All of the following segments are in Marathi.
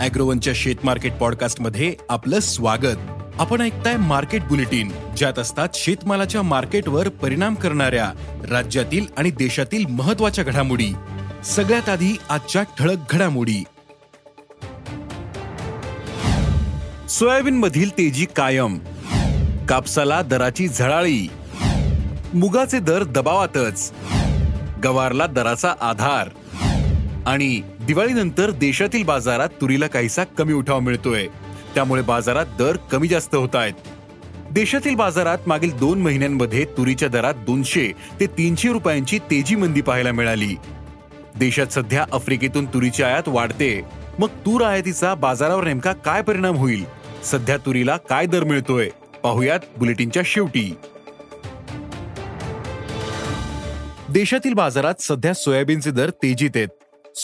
अॅग्रोवनच्या शेत मार्केट पॉडकास्टमध्ये आपलं स्वागत. आपण ऐकताय मार्केट बुलेटिन ज्यात असतात शेतमालाच्या मार्केटवर परिणाम करणाऱ्या राज्यातील आणि देशातील महत्त्वाच्या घडामोडी. सगळ्यात आधी आजच्या ठळक घडामोडी. सोयाबीन मधील तेजी कायम. कापसाला दराची झळाळी. मुगाचे दर दबावातच. गवारला दराचा आधार. आणि दिवाळीनंतर देशातील बाजारात तुरीला काहीसा कमी उठाव मिळतोय. त्यामुळे बाजारात दर कमी जास्त होत आहेत. देशातील बाजारात मागील दोन महिन्यांमध्ये तुरीच्या दरात दोनशे ते तीनशे रुपयांची तेजी मंदी पाहायला मिळाली. देशात सध्या आफ्रिकेतून तुरीची आयात वाढते. मग तूर आयातीचा बाजारावर नेमका काय परिणाम होईल? सध्या तुरीला काय दर मिळतोय? पाहुयात बुलेटिनच्या शेवटी. देशातील बाजारात सध्या सोयाबीनचे दर तेजीत आहेत.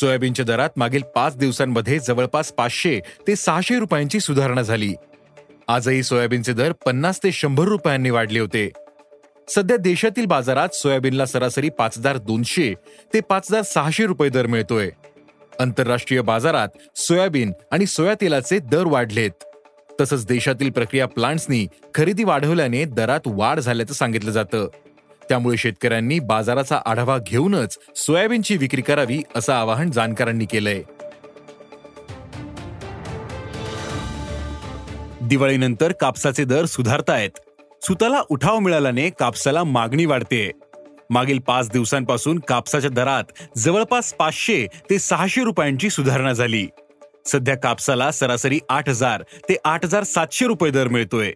सोयाबीनच्या दरात मागील पाच दिवसांमध्ये जवळपास पाचशे ते सहाशे रुपयांची सुधारणा झाली. आजही सोयाबीनचे दर पन्नास ते शंभर रुपयांनी वाढले होते. सध्या देशातील बाजारात सोयाबीनला सरासरी पाच हजार दोनशे ते पाच हजार सहाशे रुपये दर मिळतोय. आंतरराष्ट्रीय बाजारात सोयाबीन आणि सोया तेलाचे दर वाढलेत. तसंच देशातील प्रक्रिया प्लांट्सनी खरेदी वाढवल्याने दरात वाढ झाल्याचं सांगितलं जातं. त्यामुळे शेतकऱ्यांनी बाजाराचा आढावा घेऊनच सोयाबीनची विक्री करावी असं आवाहन जाणकारांनी केलंय. दिवाळीनंतर कापसाचे दर सुधारतायत. सुताला उठाव मिळाल्याने कापसाला मागणी वाढते. मागील पाच दिवसांपासून कापसाच्या दरात जवळपास पाचशे ते सहाशे रुपयांची सुधारणा झाली. सध्या कापसाला सरासरी आठ हजार ते आठ हजार सातशे रुपये दर मिळतोय.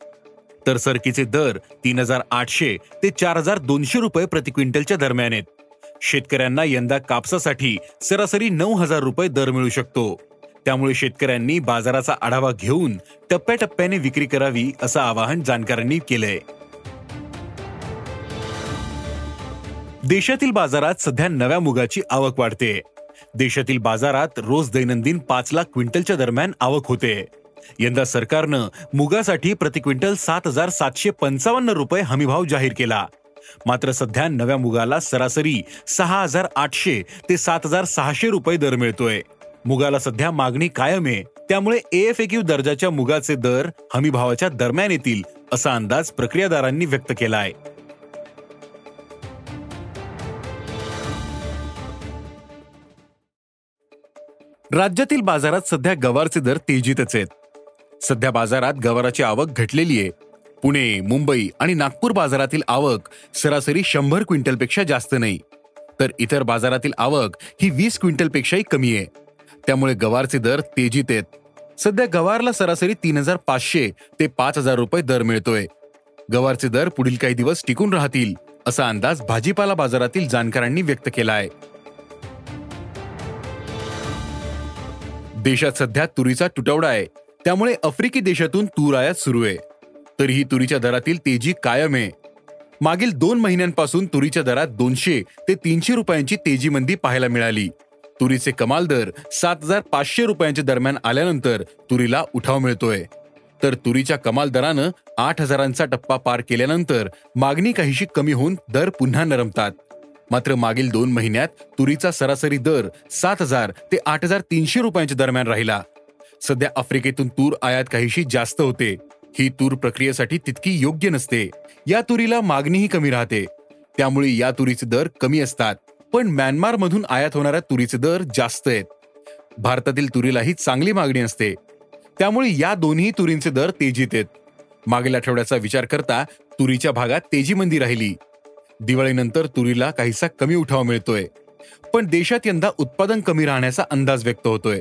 तर सरकीचे दर तीन हजार आठशे ते चार हजार दोनशे रुपये प्रति क्विंटलच्या दरम्यान आहेत. शेतकऱ्यांना यंदा कापसासाठी सरासरी नऊ हजार रुपये दर मिळू शकतो. त्यामुळे शेतकऱ्यांनी बाजाराचा आढावा घेऊन टप्प्याटप्प्याने विक्री करावी असं आवाहन जाणकारांनी केलंय. देशातील बाजारात सध्या नव्या मुगाची आवक वाढते. देशातील बाजारात रोज दैनंदिन पाच लाख क्विंटलच्या दरम्यान आवक होते. यंदा सरकारनं मुगासाठी प्रति क्विंटल सात हजार सातशे पंचावन्न रुपये हमीभाव जाहीर केला. मात्र सध्या नव्या मुगाला सरासरी सहा हजार आठशे ते सात हजार सहाशे रुपये दर मिळतोय. मुगाला सध्या मागणी कायम आहे. त्यामुळे एएफएक्यू दर्जाच्या मुगाचे दर हमीभावाच्या दरम्यान येतील असा अंदाज प्रक्रियादारांनी व्यक्त केला आहे राज्यातील बाजारात सध्या गवारचे दर तेजीतच आहेत. सध्या बाजारात गवाराची आवक घटलेली आहे. पुणे मुंबई आणि नागपूर बाजारातील आवक सरासरी शंभर क्विंटलपेक्षा जास्त नाही. तर इतर बाजारातील आवक ही वीस क्विंटलपेक्षाही कमी आहे. त्यामुळे गवारचे दर तेजीत आहेत. सध्या गवारला सरासरी तीन हजार पाचशे ते पाच हजार रुपये दर मिळतोय. गवारचे दर पुढील काही दिवस टिकून राहतील असा अंदाज भाजीपाला बाजारातील जाणकारांनी व्यक्त केला आहे देशात सध्या तुरीचा तुटवडा आहे. त्यामुळे आफ्रिकी देशातून तूर आयात सुरू आहे. तरीही तुरीच्या दरातील तेजी कायम आहे. मागील दोन महिन्यांपासून तुरीच्या दरात दोनशे ते तीनशे रुपयांची तेजी मंदी पाहायला मिळाली. तुरीचे कमाल दर सात हजार पाचशे रुपयांच्या दरम्यान आल्यानंतर तुरीला उठाव मिळतोय. तर तुरीच्या कमाल दरानं आठ हजारांचा टप्पा पार केल्यानंतर मागणी काहीशी कमी होऊन दर पुन्हा नरमतात. मात्र मागील दोन महिन्यात तुरीचा सरासरी दर सात हजार ते आठ हजार तीनशे रुपयांच्या दरम्यान राहिला. सध्या आफ्रिकेतून तूर आयात काहीशी जास्त होते. ही तूर प्रक्रियेसाठी तितकी योग्य नसते. या तुरीला मागणीही कमी राहते. त्यामुळे या तुरीचे दर कमी असतात. पण म्यानमार मधून आयात होणाऱ्या तुरीचे दर जास्त आहेत. भारतातील तुरीलाही चांगली मागणी असते. त्यामुळे या दोन्ही तुरींचे दर तेजीत आहेत. मागील आठवड्याचा विचार करता तुरीच्या भागात तेजी मंदी राहिली. दिवाळीनंतर तुरीला काहीसा कमी उठाव मिळतोय. पण देशात यंदा उत्पादन कमी राहण्याचा अंदाज व्यक्त होतोय.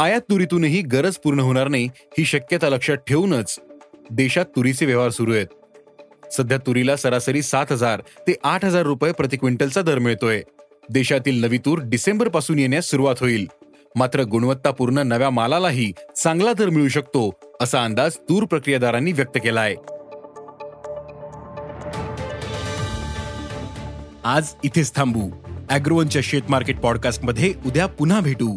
आयात तुरीतूनही गरज पूर्ण होणार नाही ही शक्यता लक्षात ठेवूनच देशात तुरीचे व्यवहार सुरू आहेत. सध्या तुरीला सरासरी सात हजार ते आठ हजार रुपये प्रति क्विंटलचा दर मिळतोय. देशातील नवी तूर डिसेंबरपासून येण्यास सुरुवात होईल. मात्र गुणवत्तापूर्ण नव्या मालालाही चांगला दर मिळू शकतो असा अंदाज तूर प्रक्रियादारांनी व्यक्त केला आहे आज इथेच थांबू. अॅग्रोवनच्या शेत मार्केट पॉडकास्टमध्ये उद्या पुन्हा भेटू.